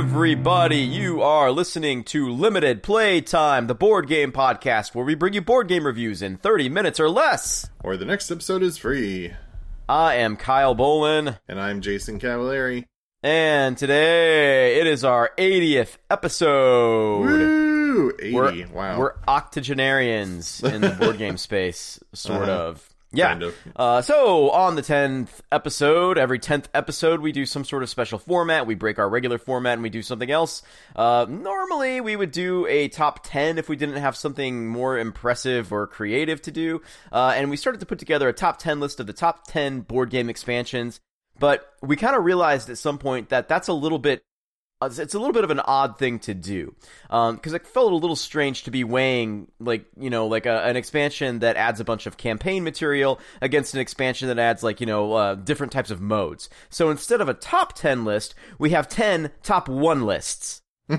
Everybody. You are listening to Limited Playtime, the board game podcast where we bring you board game reviews in 30 minutes or less. Or the next episode is free. I am Kyle Bolin, And I'm Jason Cavallari. and today it is our 80th episode. Woo! 80. We're, wow. we're octogenarians in the board game space, sort Uh-huh. of. Yeah. Kind of. Uh, so on the tenth episode, every tenth episode, we do some sort of special format. We break our regular format and we do something else. Uh, normally, we would do a top ten if we didn't have something more impressive or creative to do. Uh, and we started to put together a top ten list of the top ten board game expansions. But we kind of realized at some point that that's a little bit it's a little bit of an odd thing to do because it felt a little strange to be weighing like you know like a, an expansion that adds a bunch of campaign material against an expansion that adds like you know uh, different types of modes so instead of a top 10 list we have 10 top 1 lists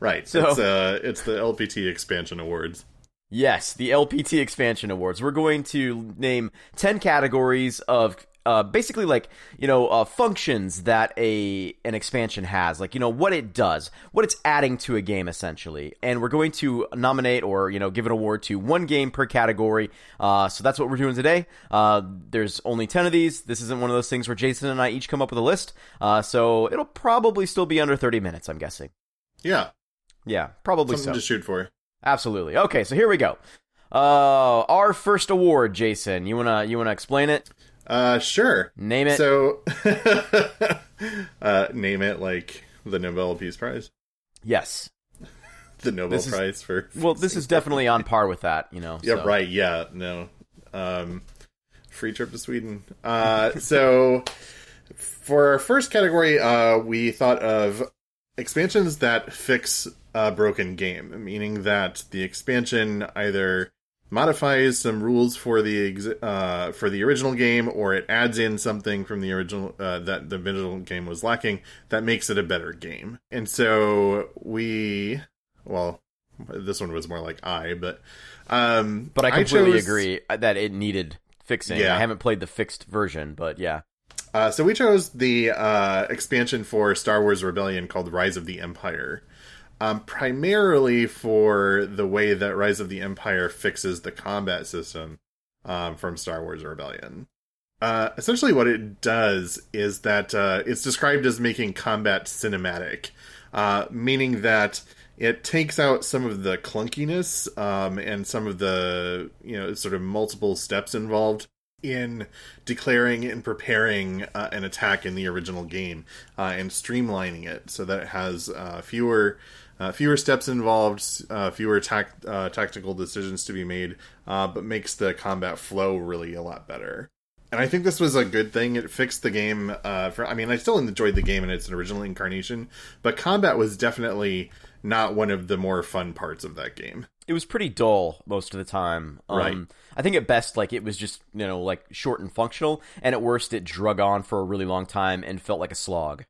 right. So- it's, uh, it's the LPT Expansion Awards. Yes, the LPT Expansion Awards. We're going to name 10 categories of uh, basically like, you know, uh, functions that a an expansion has, like, you know, what it does, what it's adding to a game essentially. And we're going to nominate or, you know, give an award to one game per category. Uh, so that's what we're doing today. Uh, there's only 10 of these. This isn't one of those things where Jason and I each come up with a list. Uh, so it'll probably still be under 30 minutes, I'm guessing. Yeah. Yeah, probably Something so. to shoot for. Absolutely. Okay, so here we go. Uh, our first award, Jason. You wanna you wanna explain it? Uh, sure. Name it. So, uh, name it like the Nobel Peace Prize. yes. The Nobel This is- Prize for. Well, this is definitely on par with that. You know. Yeah, so. right. Yeah, no. Um, free trip to Sweden. Uh, so for our first category, uh, we thought of expansions that fix a broken game, meaning that the expansion either modifies some rules for the ex- uh, for the original game, or it adds in something from the original uh, that the original game was lacking that makes it a better game. And so we, well, this one was more like I, but um, But I completely chose- agree that it needed fixing. Yeah. I haven't played the fixed version, but yeah. Uh, so we chose the uh, expansion for Star Wars Rebellion called Rise of the Empire, um, primarily for the way that Rise of the Empire fixes the combat system um, from Star Wars Rebellion. Uh, essentially, what it does is that uh, it's described as making combat cinematic, uh, meaning that it takes out some of the clunkiness um, and some of the you know sort of multiple steps involved in declaring and preparing uh, an attack in the original game uh, and streamlining it so that it has uh, fewer uh, fewer steps involved, uh, fewer tac- uh, tactical decisions to be made, uh, but makes the combat flow really a lot better. And I think this was a good thing. It fixed the game. Uh, for I mean, I still enjoyed the game in its original incarnation, but combat was definitely not one of the more fun parts of that game. It was pretty dull most of the time. Um, Right. I think at best, like it was just you know like short and functional, and at worst, it drug on for a really long time and felt like a slog.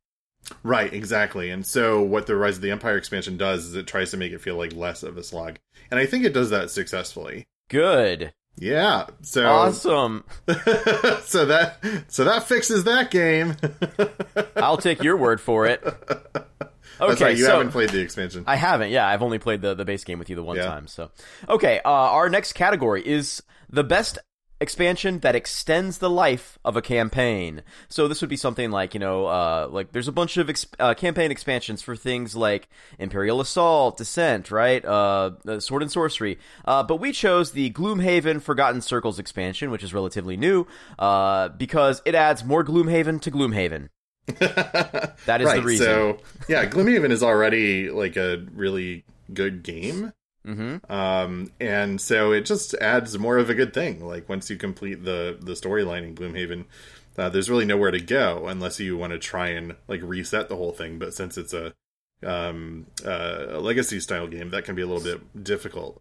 Right, exactly. And so what the Rise of the Empire expansion does is it tries to make it feel like less of a slog. And I think it does that successfully. Good. Yeah. So Awesome. so that so that fixes that game. I'll take your word for it. Okay, That's right, you so haven't played the expansion. I haven't. Yeah, I've only played the the base game with you the one Yeah. time. So, okay, uh, our next category is the best expansion that extends the life of a campaign. So this would be something like you know, uh, like there's a bunch of ex- uh, campaign expansions for things like Imperial Assault, Descent, right? Uh, uh, Sword and Sorcery. Uh, but we chose the Gloomhaven Forgotten Circles expansion, which is relatively new, uh, because it adds more Gloomhaven to Gloomhaven. That is right, the reason. So yeah, Gloomhaven is already like a really good game. Hmm Um, and so it just adds more of a good thing. Like once you complete the the storyline in Gloomhaven, uh, there's really nowhere to go unless you want to try and like reset the whole thing. But since it's a um, uh, a legacy style game, that can be a little bit difficult.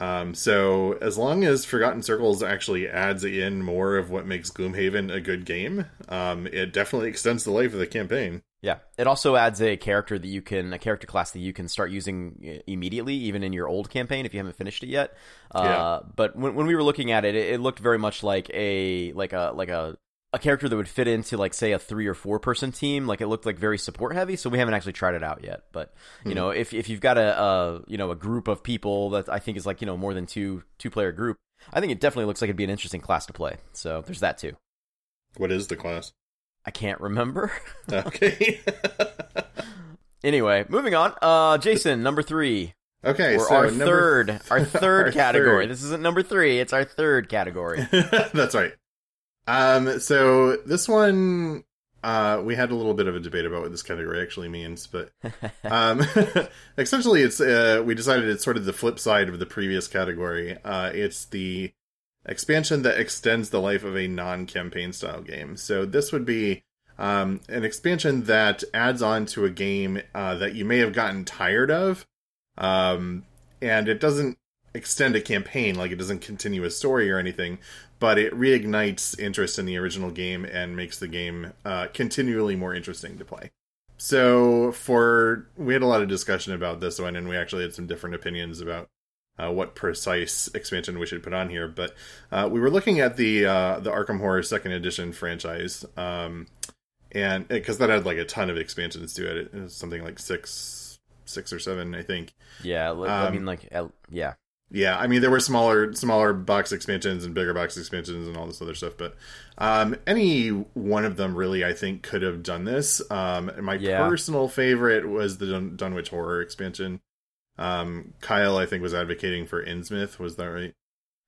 Um, so as long as Forgotten Circles actually adds in more of what makes Gloomhaven a good game, um, it definitely extends the life of the campaign. Yeah, it also adds a character that you can, a character class that you can start using immediately, even in your old campaign if you haven't finished it yet. Uh, Yeah. But when, when we were looking at it, it, it looked very much like a like a like a a character that would fit into like say a three or four person team. Like it looked like very support heavy, so we haven't actually tried it out yet. But you know, if if you've got a, a you know a group of people that I think is like you know more than two two player group, I think it definitely looks like it'd be an interesting class to play. So there's that too. What is the class? I can't remember. Okay. anyway, moving on. Uh, Jason, number three. okay, Or so our number- third, our third Our category. third. This isn't number three; it's our third category. That's right. Um, so this one, uh, we had a little bit of a debate about what this category actually means, but um, essentially, it's uh, we decided it's sort of the flip side of the previous category. Uh, it's the expansion that extends the life of a non-campaign style game. So this would be um, an expansion that adds on to a game uh, that you may have gotten tired of, um, and it doesn't extend a campaign like it doesn't continue a story or anything but it reignites interest in the original game and makes the game uh, continually more interesting to play so for we had a lot of discussion about this one and we actually had some different opinions about uh, what precise expansion we should put on here but uh, we were looking at the uh, the arkham horror second edition franchise um, and because that had like a ton of expansions to it it was something like six six or seven i think yeah, li- I Um, mean, like, uh, yeah, yeah, I mean there were smaller smaller box expansions and bigger box expansions and all this other stuff, but um, any one of them really I think could have done this. Um, my Yeah. personal favorite was the Dun- Dunwich Horror expansion. Um, Kyle I think was advocating for Innsmouth. Was that right?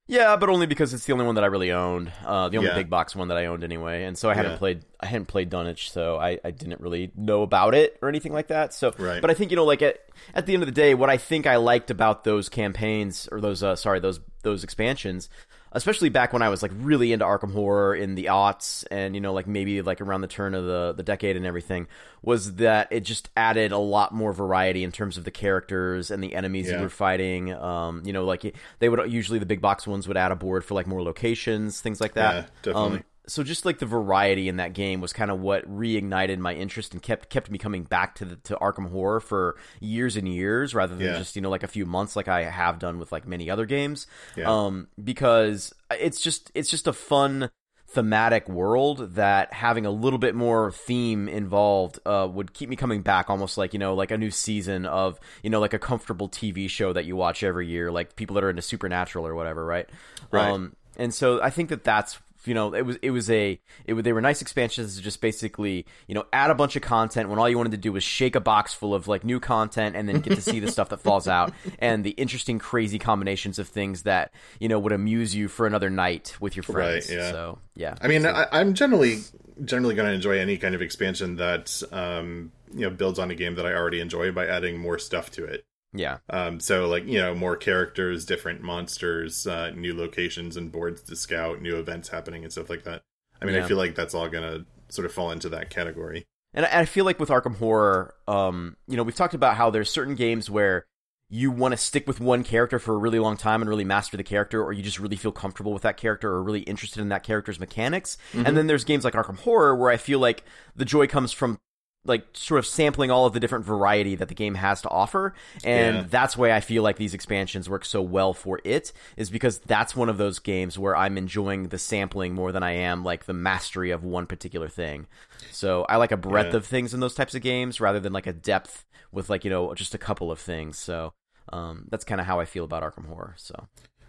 yeah, but only because it's the only one that I really owned. Uh, the only Yeah. big box one that I owned anyway, and so I hadn't Yeah. played. I hadn't played Dunwich, so I, I didn't really know about it or anything like that. So, Right. but I think you know, like at at the end of the day, what I think I liked about those campaigns or those, uh, sorry, those those expansions. Especially back when I was like really into Arkham Horror in the aughts, and you know, like maybe like around the turn of the the decade and everything, was that it just added a lot more variety in terms of the characters and the enemies you were fighting. Um, you know, like they would usually the big box ones would add a board for like more locations, things like that. Yeah, definitely. Um, so just like the variety in that game was kind of what reignited my interest and kept kept me coming back to the to Arkham Horror for years and years rather than Yeah. just you know like a few months like I have done with like many other games. Yeah. Um, because it's just it's just a fun thematic world that having a little bit more theme involved uh, would keep me coming back almost like you know like a new season of you know like a comfortable tv show that you watch every year like people that are into supernatural or whatever right, Right. um and so i think that that's you know it was it was a it was, they were nice expansions to just basically you know add a bunch of content when all you wanted to do was shake a box full of like new content and then get to see the stuff that falls out and the interesting crazy combinations of things that you know would amuse you for another night with your friends Right, yeah. so yeah I mean, I, I'm generally generally going to enjoy any kind of expansion that um, you know builds on a game that I already enjoy by adding more stuff to it. Yeah Um, so like you know more characters, different monsters, uh, new locations and boards to scout, new events happening and stuff like that. I mean, Yeah. I feel like that's all gonna sort of fall into that category. And I I feel like with Arkham Horror, um, you know, we've talked about how there's certain games where you want to stick with one character for a really long time and really master the character, or you just really feel comfortable with that character or really interested in that character's mechanics. And then there's games like Arkham Horror where I feel like the joy comes from like sort of sampling all of the different variety that the game has to offer and Yeah. that's why I feel like these expansions work so well for it is because that's one of those games where I'm enjoying the sampling more than I am like the mastery of one particular thing. So I like a breadth Yeah. of things in those types of games rather than like a depth with like, you know, just a couple of things. So um, that's kind of how I feel about Arkham Horror. So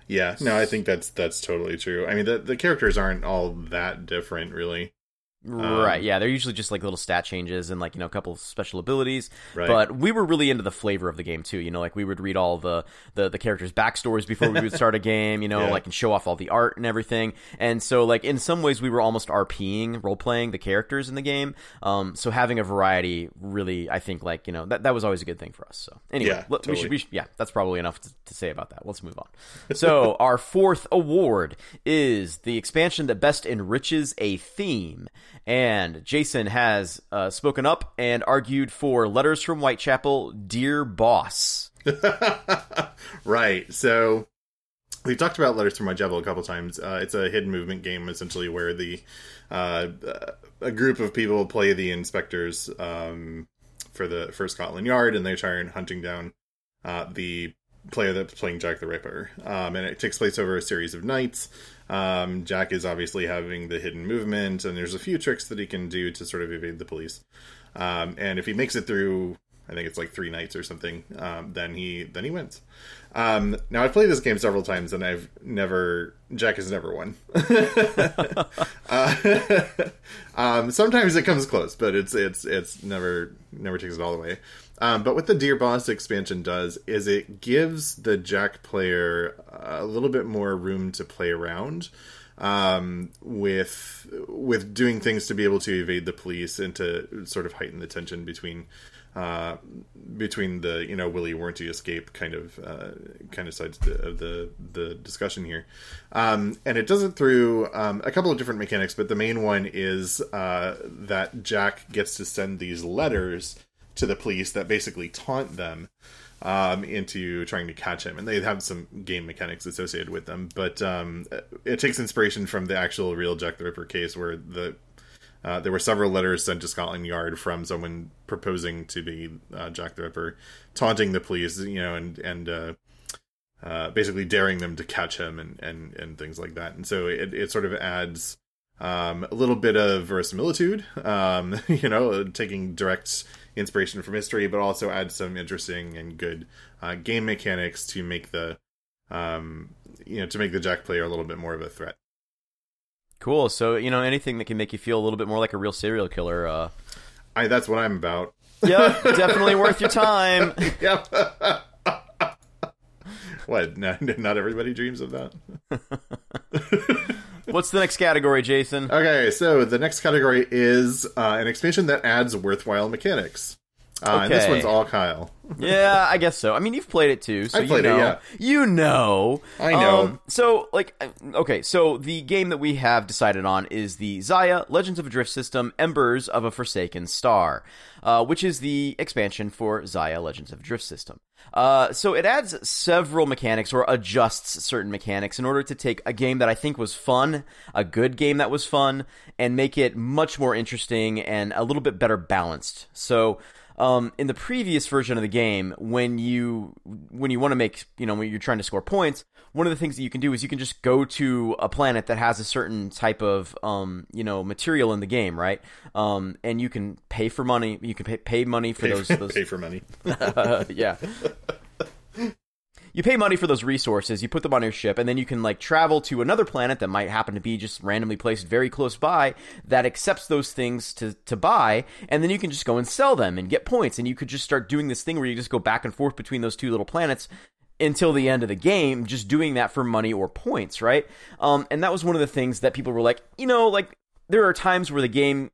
Yeah, no, I think that's that's totally true. I mean, the the characters aren't all that different, really. Right, Um, yeah, they're usually just like little stat changes and like you know a couple of special abilities. Right. But we were really into the flavor of the game too. You know, like we would read all the the, the characters' backstories before we would start a game. You know, Yeah. like and show off all the art and everything. And so like in some ways we were almost RPing, role playing the characters in the game. Um, so having a variety really, I think like you know that that was always a good thing for us. So anyway, Yeah, let- we should we should, yeah, that's probably enough to, to say about that. Let's move on. So our fourth award is the expansion that best enriches a theme, and Jason has uh, spoken up and argued for Letters from Whitechapel, Dear Boss. right. So we've talked about letters from Whitechapel a couple times. Uh, it's a hidden movement game essentially where the uh, a group of people play the inspectors um, for the for Scotland Yard, and they try and hunting down uh, the player that's playing Jack the Ripper, um, and it takes place over a series of nights. Um, Jack is obviously having the hidden movement, and there's a few tricks that he can do to sort of evade the police. Um, and if he makes it through, I think it's like three nights or something, um, then he then he wins. Um, now I've played this game several times, and I've never Jack has never won. uh, um, sometimes it comes close, but it's it's it's never never takes it all the way. Um, but what the Dear Boss expansion does is it gives the Jack player a little bit more room to play around um, with with doing things to be able to evade the police and to sort of heighten the tension between uh, between the you know Willie warranty escape kind of uh, kind of sides of the the discussion here, um, and it does it through um, a couple of different mechanics, but the main one is uh, that Jack gets to send these letters to the police that basically taunt them um, into trying to catch him, and they have some game mechanics associated with them. But um, it takes inspiration from the actual real Jack the Ripper case, where the uh, there were several letters sent to Scotland Yard from someone proposing to be uh, Jack the Ripper, taunting the police, you know, and and uh, uh basically daring them to catch him and and and things like that. And so it it sort of adds um, a little bit of verisimilitude, um, you know, taking direct inspiration from history, but also adds some interesting and good uh, game mechanics to make the um, you know to make the Jack player a little bit more of a threat. Cool. So you know anything that can make you feel a little bit more like a real serial killer. Uh... I that's what I'm about. Yeah, definitely worth your time. yep. what? Not, not everybody dreams of that. What's the next category, Jason? Okay, so the next category is uh, an expansion that adds worthwhile mechanics. Uh, okay. This one's all Kyle. yeah, I guess so. I mean, you've played it too, so I played you know. it. Yeah, you know. I know. Um, so, like, uh, okay, so the game that we have decided on is the Xia Legends of a Drift System: Embers of a Forsaken Star, uh, which is the expansion for Xia Legends of a Drift System. Uh, so it adds several mechanics or adjusts certain mechanics in order to take a game that I think was fun, a good game that was fun, and make it much more interesting and a little bit better balanced. So um, in the previous version of the game, when you when you want to make you know when you're trying to score points, one of the things that you can do is you can just go to a planet that has a certain type of um, you know material in the game, right? Um, and you can pay for money. You can pay, pay money for pay, those, those. Pay for money. yeah you pay money for those resources, you put them on your ship, and then you can like travel to another planet that might happen to be just randomly placed very close by that accepts those things to to buy, and then you can just go and sell them and get points, and you could just start doing this thing where you just go back and forth between those two little planets until the end of the game, just doing that for money or points, right? Um, and that was one of the things that people were like, you know, like there are times where the game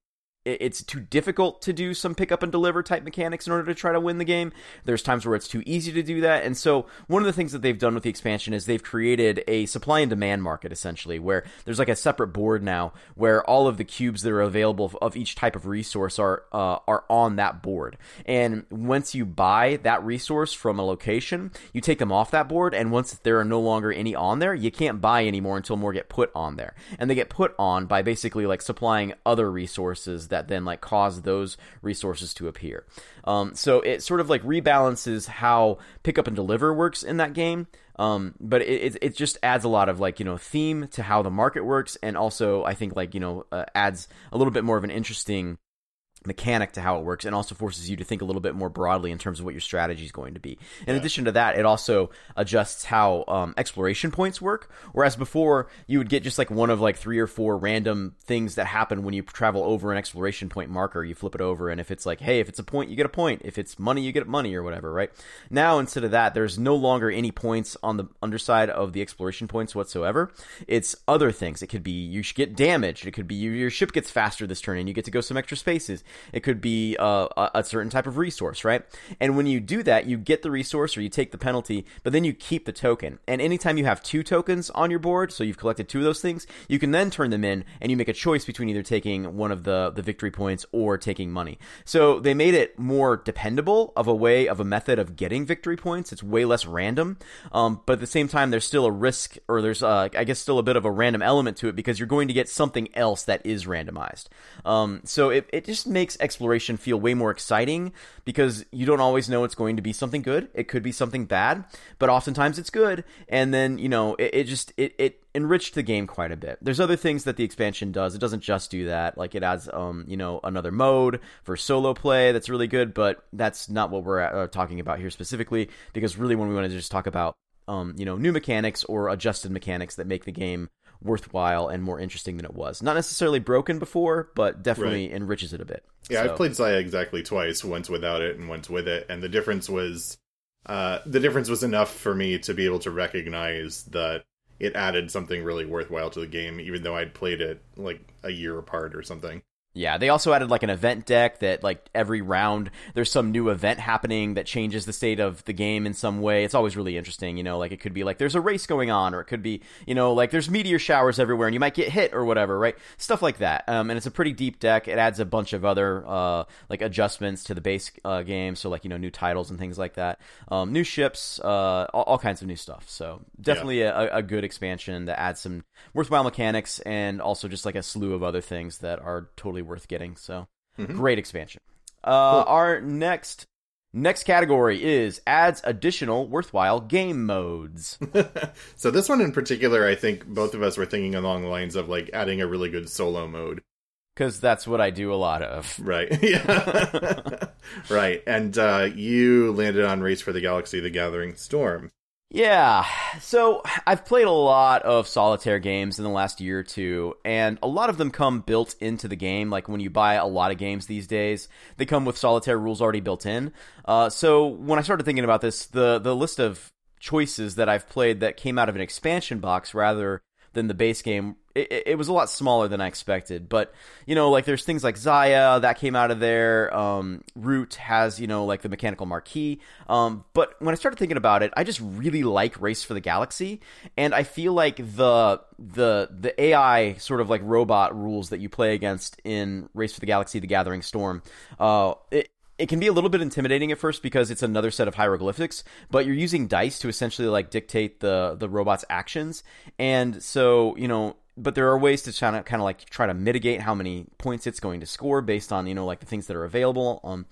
it's too difficult to do some pick up and deliver type mechanics in order to try to win the game. There's times where it's too easy to do that. And so one of the things that they've done with the expansion is they've created a supply and demand market essentially where there's like a separate board now where all of the cubes that are available of each type of resource are uh, are on that board. And once you buy that resource from a location, you take them off that board and once there are no longer any on there, you can't buy anymore until more get put on there. And they get put on by basically like supplying other resources that that then like cause those resources to appear. Um, so it sort of like rebalances how pick up and deliver works in that game. Um, but it, it, it just adds a lot of like you know theme to how the market works, and also I think like you know uh, adds a little bit more of an interesting mechanic to how it works and also forces you to think a little bit more broadly in terms of what your strategy is going to be. In yeah. addition to that, it also adjusts how um, exploration points work. Whereas before, you would get just like one of like three or four random things that happen when you travel over an exploration point marker. You flip it over, and if it's like, hey, if it's a point, you get a point. If it's money, you get money or whatever, right? Now, instead of that, there's no longer any points on the underside of the exploration points whatsoever. It's other things. It could be you get damaged. It could be your ship gets faster this turn, and you get to go some extra spaces it could be uh, a, certain type of resource, right? And when you do that, you get the resource or you take the penalty, but then you keep the token. And anytime you have two tokens on your board, so you've collected two of those things, you can then turn them in and you make a choice between either taking one of the, the victory points or taking money. So they made it more dependable of a way, of a method of getting victory points. It's way less random. Um, but at the same time, there's still a risk, or there's, uh, I guess, still a bit of a random element to it because you're going to get something else that is randomized. Um, so it, it just makes makes exploration feel way more exciting because you don't always know it's going to be something good. It could be something bad, but oftentimes it's good. And then you know it, it just it it enriched the game quite a bit. There's other things that the expansion does. It doesn't just do that. Like it adds um you know another mode for solo play that's really good, but that's not what we're uh, talking about here specifically because really when we want to just talk about um, you know, new mechanics or adjusted mechanics that make the game worthwhile and more interesting than it was. Not necessarily broken before, but definitely right. enriches it a bit. Yeah, so. I've played Xia exactly twice, once without it and once with it, and the difference was uh, the difference was enough for me to be able to recognize that it added something really worthwhile to the game, even though I'd played it like a year apart or something. Yeah, they also added like an event deck that like every round there's some new event happening that changes the state of the game in some way. It's always really interesting, you know, like it could be like there's a race going on or it could be, you know, like there's meteor showers everywhere and you might get hit or whatever, right? Stuff like that. Um, and it's a pretty deep deck. It adds a bunch of other uh, like adjustments to the base uh, game, so like, you know, new titles and things like that. Um, new ships, uh, all, all, kinds of new stuff. So, definitely yeah. a, a good expansion that adds some worthwhile mechanics and also just like a slew of other things that are totally worth getting. So mm-hmm. great expansion. Uh, cool. Our next next category is adds additional worthwhile game modes. so this one in particular, I think both of us were thinking along the lines of like adding a really good solo mode. Because that's what I do a lot of. Right. Yeah. right. And uh, you landed on Race for the Galaxy: The Gathering Storm. Yeah, so I've played a lot of solitaire games in the last year or two, and a lot of them come built into the game. Like when you buy a lot of games these days, they come with solitaire rules already built in. Uh, so when I started thinking about this, the the list of choices that I've played that came out of an expansion box rather than the base game it, it, was a lot smaller than I expected. But you know, like there's things like Xia that came out of there. Um, Root has you know like the Mechanical Marquise. Um, but when I started thinking about it, I just really like Race for the Galaxy, and I feel like the the the AI sort of like robot rules that you play against in Race for the Galaxy: The Gathering Storm. Uh, it, it can be a little bit intimidating at first because it's another set of hieroglyphics, but you're using dice to essentially like dictate the the robot's actions. And so, you know, but there are ways to kind of kind of like try to mitigate how many points it's going to score based on you know like the things that are available. Um,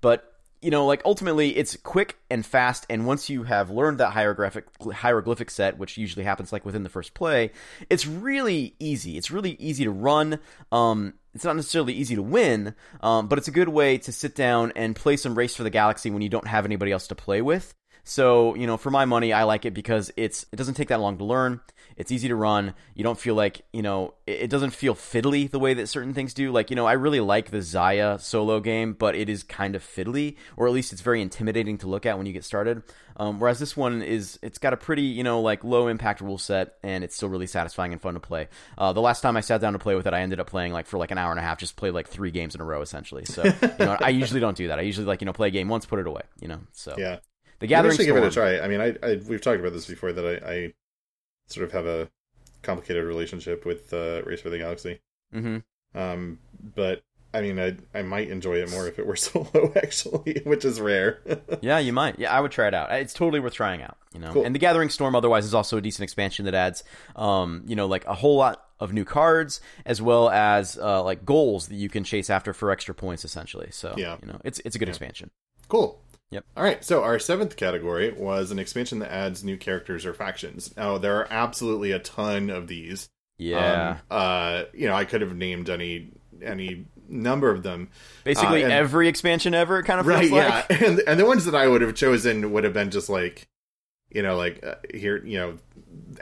but you know, like ultimately it's quick and fast, and once you have learned that hieroglyphic hieroglyphic set, which usually happens like within the first play, it's really easy. It's really easy to run. Um, it's not necessarily easy to win, um, but it's a good way to sit down and play some Race for the Galaxy when you don't have anybody else to play with. So, you know, for my money, I like it because it's it doesn't take that long to learn. It's easy to run. You don't feel like, you know, it, doesn't feel fiddly the way that certain things do. Like, you know, I really like the Xia solo game, but it is kind of fiddly, or at least it's very intimidating to look at when you get started. Um, whereas this one is, it's got a pretty, you know, like low impact rule set, and it's still really satisfying and fun to play. Uh, the last time I sat down to play with it, I ended up playing like for like an hour and a half, just played like three games in a row essentially. So, you know, I usually don't do that. I usually like, you know, play a game once, put it away, you know, so. Yeah. The Gathering Storm. give it a try. I mean, I, I, we've talked about this before that I, I sort of have a complicated relationship with uh, Race for the Galaxy. Mm-hmm. Um, but I mean, I I might enjoy it more if it were solo, actually, which is rare. yeah, you might. Yeah, I would try it out. It's totally worth trying out. You know, cool. and the Gathering Storm otherwise is also a decent expansion that adds, um, you know, like a whole lot of new cards as well as uh, like goals that you can chase after for extra points, essentially. So yeah, you know, it's it's a good yeah. expansion. Cool. Yep. All right. So our seventh category was an expansion that adds new characters or factions. Now there are absolutely a ton of these. Yeah. Um, uh, you know, I could have named any any number of them. Basically, uh, and, every expansion ever kind of right. yeah, and and the ones that I would have chosen would have been just like, you know, like uh, here, you know,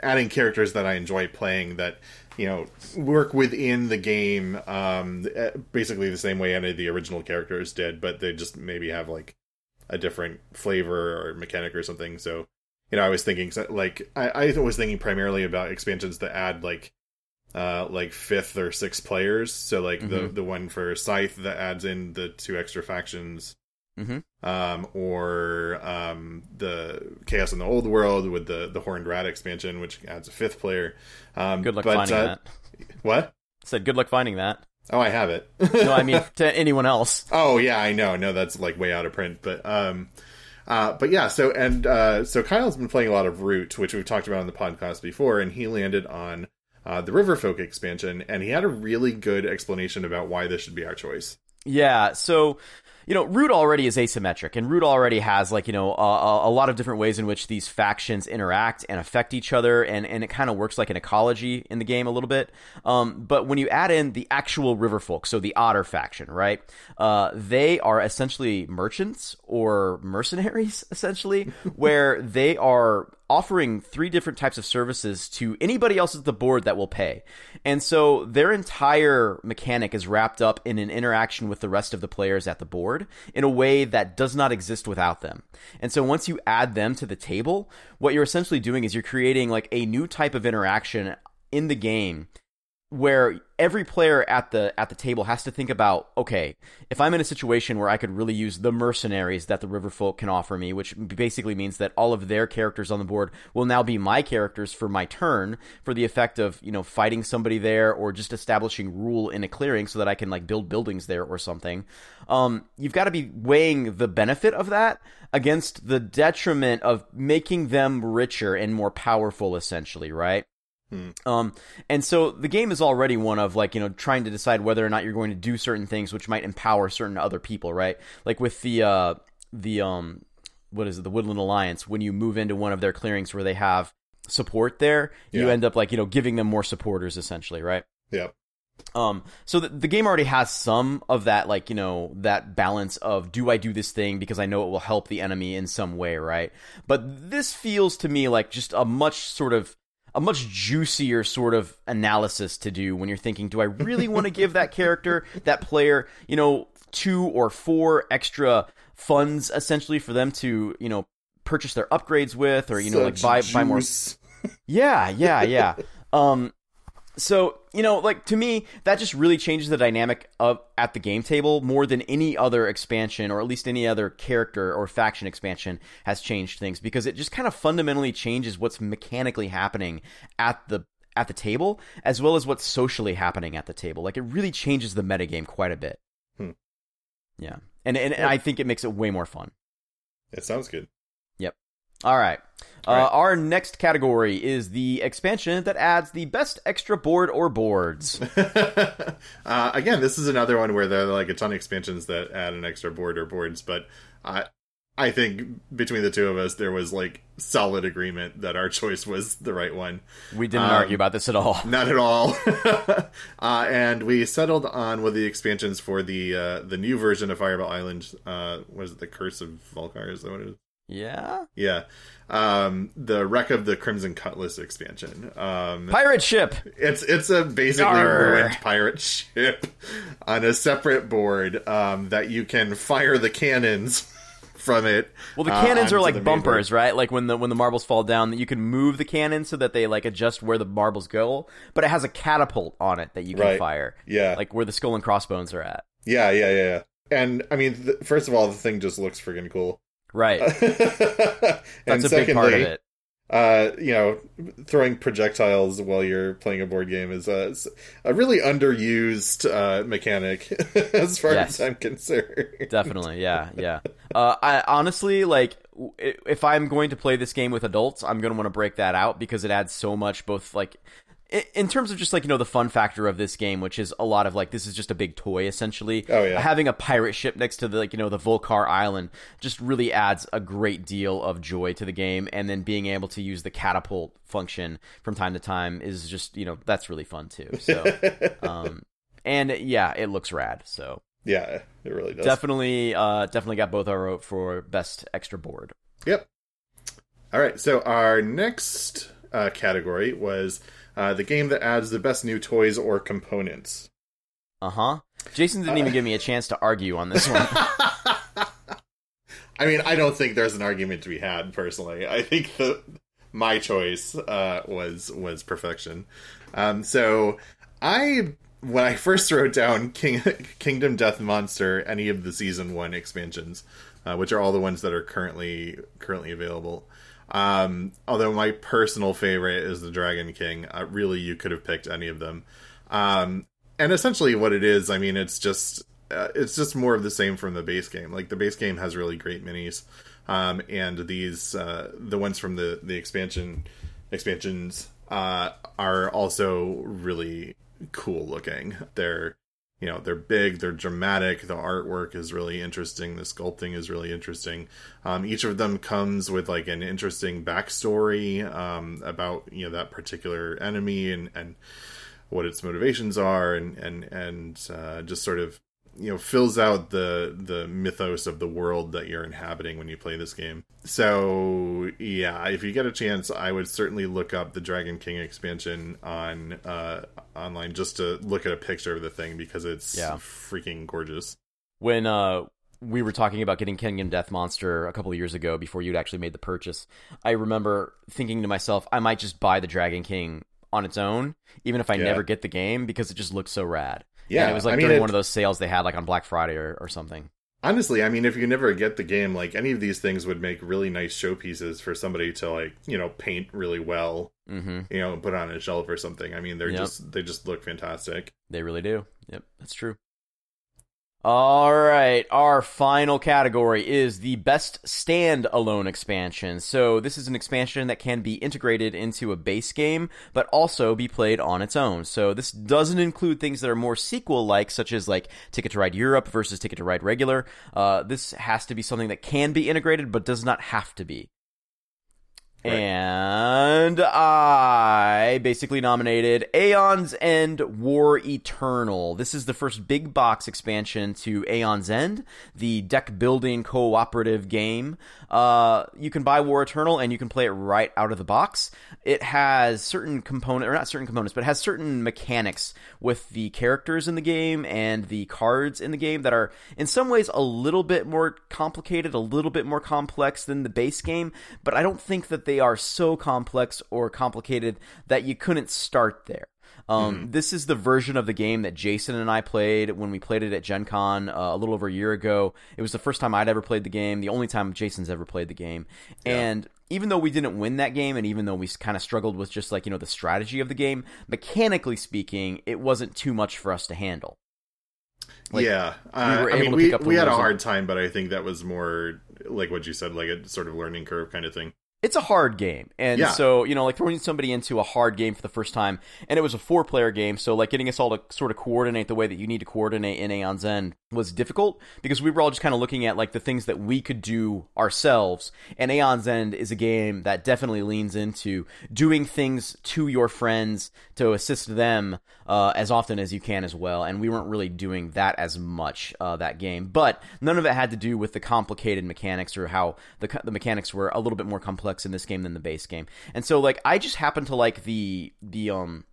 adding characters that I enjoy playing that you know work within the game um uh, basically the same way any of the original characters did but they just maybe have like a different flavor or mechanic or something. So, you know, I was thinking like I, I was thinking primarily about expansions that add like uh like fifth or sixth players. So like mm-hmm. the the one for Scythe that adds in the two extra factions. Mm-hmm. Um, or um, the Chaos in the Old World with the the Horned Rat expansion, which adds a fifth player. Um, good luck but, finding uh, that. What? said good luck finding that. Oh, I have it. no, I mean to anyone else. Oh yeah, I know. No, that's like way out of print. But um, uh, but yeah. So and uh, so Kyle's been playing a lot of Root, which we've talked about on the podcast before, and he landed on uh, the Riverfolk expansion, and he had a really good explanation about why this should be our choice. Yeah, so you know, Root already is asymmetric, and Root already has like you know a, a lot of different ways in which these factions interact and affect each other, and and it kind of works like an ecology in the game a little bit. Um, but when you add in the actual Riverfolk, so the Otter faction, right? Uh, they are essentially merchants or mercenaries, essentially, where they are offering three different types of services to anybody else at the board that will pay. And so their entire mechanic is wrapped up in an interaction with the rest of the players at the board in a way that does not exist without them. And so once you add them to the table, what you're essentially doing is you're creating like a new type of interaction in the game where every player at the at the table has to think about okay if i'm in a situation where i could really use the mercenaries that the riverfolk can offer me which basically means that all of their characters on the board will now be my characters for my turn for the effect of you know fighting somebody there or just establishing rule in a clearing so that i can like build buildings there or something. Um, you've got to be weighing the benefit of that against the detriment of making them richer and more powerful essentially right Um, and so the game is already one of like, you know, trying to decide whether or not you're going to do certain things which might empower certain other people, right? Like with the, uh, the, um, what is it, the Woodland Alliance, when you move into one of their clearings where they have support there, yeah. you end up like, you know, giving them more supporters essentially, right? Yeah. Um, so the, the game already has some of that, like, you know, that balance of do I do this thing because I know it will help the enemy in some way, right? But this feels to me like just a much sort of a much juicier sort of analysis to do when you're thinking, do I really want to give that character, that player, you know, two or four extra funds essentially for them to, you know, purchase their upgrades with or, you know, like buy juice. buy more Yeah, yeah, yeah. um so you know like to me that just really changes the dynamic of at the game table more than any other expansion or at least any other character or faction expansion has changed things because it just kind of fundamentally changes what's mechanically happening at the at the table as well as what's socially happening at the table. Like it really changes the metagame quite a bit. Hmm. yeah. And, and, and i think it makes it way more fun. It sounds good yep all right uh, our next category is the expansion that adds the best extra board or boards. uh, again, this is another one where there are like a ton of expansions that add an extra board or boards, but I, I think between the two of us, there was like solid agreement that our choice was the right one. We didn't um, argue about this at all. Not at all. uh, and we settled on one of the expansions for the uh, the new version of Fireball Island. Uh, was it the Curse of Vul-Kar? Is that what it is? Yeah. Yeah. Um, the wreck of the Crimson Cutlass expansion. Um, pirate ship. It's it's a basically Arr. ruined pirate ship on a separate board um, that you can fire the cannons from it. Well, the cannons uh, are like bumpers, right? Like when the when the marbles fall down, that you can move the cannon so that they like adjust where the marbles go. But it has a catapult on it that you can right. fire. Yeah, like where the skull and crossbones are at. Yeah, yeah, yeah. And I mean, th- first of all, the thing just looks freaking cool. Right. That's a secondly, big part of it. Uh, you know, throwing projectiles while you're playing a board game is a, a really underused uh, mechanic, as far yes. as I'm concerned. Definitely, yeah, yeah. Uh, I honestly like if I'm going to play this game with adults, I'm going to want to break that out because it adds so much, both like in terms of just like you know the fun factor of this game, which is a lot of like this is just a big toy essentially. Oh yeah. Having a pirate ship next to the like you know the Vul-Kar Island just really adds a great deal of joy to the game, and then being able to use the catapult function from time to time is just you know that's really fun too. So, um, and yeah, it looks rad. So yeah, it really does. Definitely, uh, definitely got both our vote for best extra board. Yep. All right, so our next uh, category was uh, the game that adds the best new toys or components. Uh huh. Jason didn't even give me a chance to argue on this one. I mean, I don't think there's an argument to be had. Personally, I think the my choice uh, was was perfection. Um, so I when I first wrote down King, Kingdom Death Monster, any of the season one expansions, uh, which are all the ones that are currently currently available. Um, although my personal favorite is the Dragon King. Uh, really, you could have picked any of them. Um, and essentially, what it is, I mean, it's just uh, it's just more of the same from the base game. Like the base game has really great minis, um, and these uh, the ones from the the expansion expansions uh, are also really cool looking. They're you know they're big they're dramatic the artwork is really interesting the sculpting is really interesting. Um, each of them comes with like an interesting backstory um, about you know that particular enemy and and what its motivations are and and and uh, just sort of you know fills out the the mythos of the world that you're inhabiting when you play this game so yeah if you get a chance i would certainly look up the dragon king expansion on uh online just to look at a picture of the thing because it's Yeah. freaking gorgeous when uh we were talking about getting Kingdom Death Monster a couple of years ago before you'd actually made the purchase, I remember thinking to myself, I might just buy the Dragon King on its own, even if I Yeah. never get the game, because it just looks so rad. Yeah and it was like I mean, during it- one of those sales they had, like on Black Friday or, or something. honestly i mean if you never get the game like any of these things would make really nice showpieces for somebody to like you know paint really well hmm you know and put on a shelf or something i mean they're Yep. just they just look fantastic They really do. Yep, that's true. All right, our final category is the best standalone expansion. So, this is an expansion that can be integrated into a base game, but also be played on its own. So, this doesn't include things that are more sequel like, such as like Ticket to Ride Europe versus Ticket to Ride Regular. Uh, this has to be something that can be integrated, but does not have to be. Right. And I basically nominated Aeon's End War Eternal. This is the first big box expansion to Aeon's End, the deck building cooperative game. Uh, you can buy War Eternal and you can play it right out of the box. It has certain component, or not certain components, but it has certain mechanics with the characters in the game and the cards in the game that are in some ways a little bit more complicated, a little bit more complex than the base game, but I don't think that they are so complex or complicated that you couldn't start there. Um, This is the version of the game that Jason and I played when we played it at Gen Con uh, a little over a year ago. It was the first time I'd ever played the game, the only time Jason's ever played the game. And even though we didn't win that game, and even though we kind of struggled with just like, you know, the strategy of the game, mechanically speaking, it wasn't too much for us to handle. Like, yeah, uh, were I able mean, to we pick up we had a hard time, but I think that was more like what you said, like a sort of learning curve kind of thing. It's a hard game and Yeah. so you know like throwing somebody into a hard game for the first time and it was a four player game so like getting us all to sort of coordinate the way that you need to coordinate in aeon's end was difficult because we were all just kind of looking at like the things that we could do ourselves and aeon's end is a game that definitely leans into doing things to your friends to assist them uh, as often as you can as well and we weren't really doing that as much uh, that game but none of it had to do with the complicated mechanics or how the, the mechanics were a little bit more complex in this game than the base game and so like i just happen to like the the um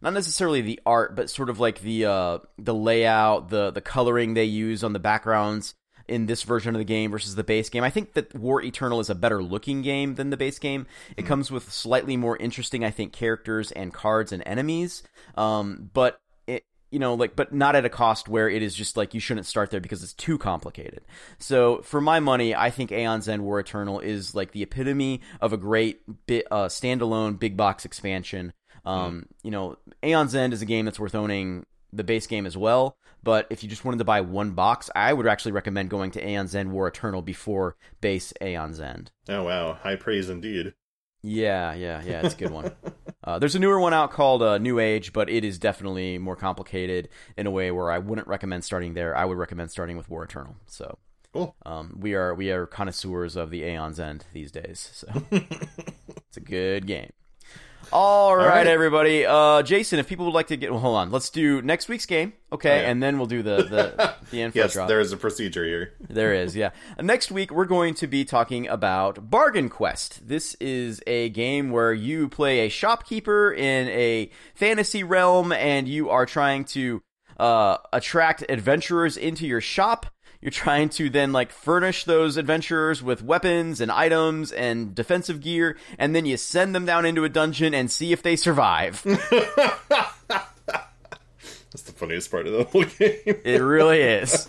not necessarily the art but sort of like the uh the layout the the coloring they use on the backgrounds in this version of the game versus the base game. I think that War Eternal is a better looking game than the base game. It comes with slightly more interesting, I think, characters and cards and enemies. Um, but you know, like, but not at a cost where it is just like you shouldn't start there because it's too complicated. So for my money, I think Aeon's End War Eternal is like the epitome of a great bit, uh, standalone big box expansion. Um, you know, Aeon's End is a game that's worth owning the base game as well. But if you just wanted to buy one box, I would actually recommend going to Aeon's End War Eternal before base Aeon's End. Oh wow, high praise indeed. Yeah, yeah, yeah, it's a good one. uh, there's a newer one out called uh, New Age, but it is definitely more complicated in a way where I wouldn't recommend starting there. I would recommend starting with War Eternal. So Cool. um, we are we are connoisseurs of the Aeon's End these days. So it's a good game. All right, right. everybody. Uh, Jason, if people would like to get, well, hold on. Let's do next week's game, okay, Okay. and then we'll do the the the info Yes, drop. there is a procedure here. There is, yeah. Next week, we're going to be talking about Bargain Quest. This is a game where you play a shopkeeper in a fantasy realm and you are trying to uh, attract adventurers into your shop. You're trying to then like furnish those adventurers with weapons and items and defensive gear, and then you send them down into a dungeon and see if they survive. That's the funniest part of the whole game. It really is.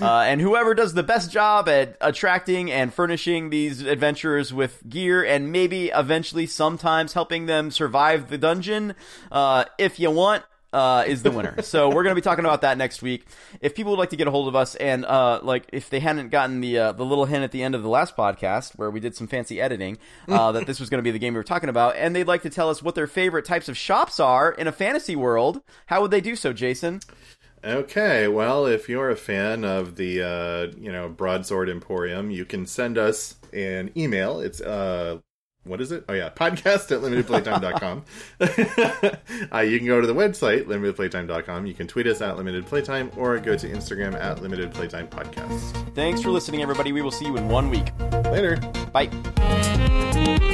Uh, and whoever does the best job at attracting and furnishing these adventurers with gear and maybe eventually sometimes helping them survive the dungeon, uh, if you want, uh, is the winner. so we're going to be talking about that next week. If people would like to get a hold of us, and uh, like if they hadn't gotten the uh, the little hint at the end of the last podcast where we did some fancy editing uh, that this was going to be the game we were talking about, and they'd like to tell us what their favorite types of shops are in a fantasy world, how would they do so, Jason? Okay, well, if you're a fan of the uh, you know Broadsword Emporium, you can send us an email. It's uh what is it? Oh yeah, podcast at limitedplaytime.com. uh, you can go to the website, limitedplaytime.com. You can tweet us at limited playtime or go to Instagram at limited playtime podcast. Thanks for listening, everybody. We will see you in one week. Later. Bye.